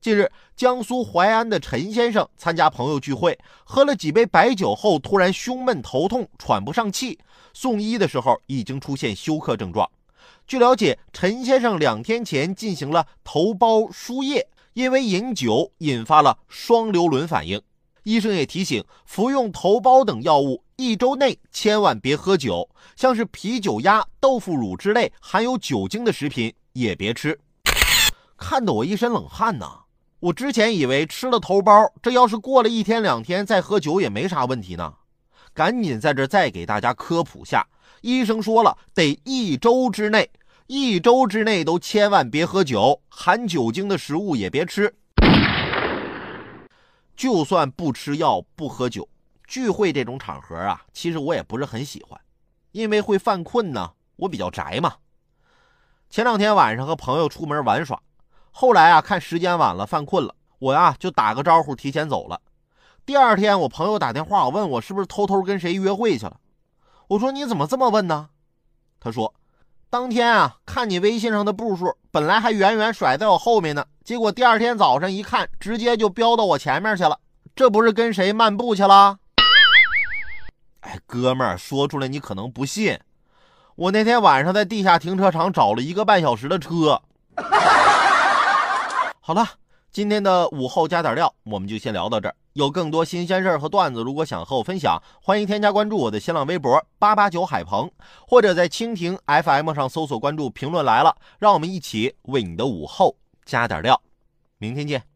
近日，江苏淮安的陈先生参加朋友聚会，喝了几杯白酒后，突然胸闷头痛，喘不上气。送医的时候，已经出现休克症状。据了解，陈先生两天前进行了头孢输液，因为饮酒引发了双硫仑反应。医生也提醒，服用头孢等药物一周内千万别喝酒，像是啤酒鸭、豆腐乳之类含有酒精的食品也别吃。看得我一身冷汗呐！我之前以为吃了头孢，这要是过了一天两天再喝酒也没啥问题呢。赶紧在这再给大家科普下，医生说了，得一周之内，一周之内都千万别喝酒，含酒精的食物也别吃。就算不吃药不喝酒，聚会这种场合啊，其实我也不是很喜欢，因为会犯困呢。我比较宅嘛。前两天晚上和朋友出门玩耍，后来啊看时间晚了犯困了，我呀就打个招呼提前走了。第二天我朋友打电话我问我是不是偷偷跟谁约会去了，我说你怎么这么问呢？他说，当天啊看你微信上的步数，本来还远远甩在我后面呢。结果第二天早上一看，直接就飙到我前面去了。这不是跟谁漫步去了？哎，哥们儿，说出来你可能不信。我那天晚上在地下停车场找了一个半小时的车。好了，今天的午后加点料，我们就先聊到这儿。有更多新鲜事儿和段子，如果想和我分享，欢迎添加关注我的新浪微博八八九海鹏，或者在蜻蜓 FM 上搜索关注“评论来了”，让我们一起为你的午后。加点料，明天见。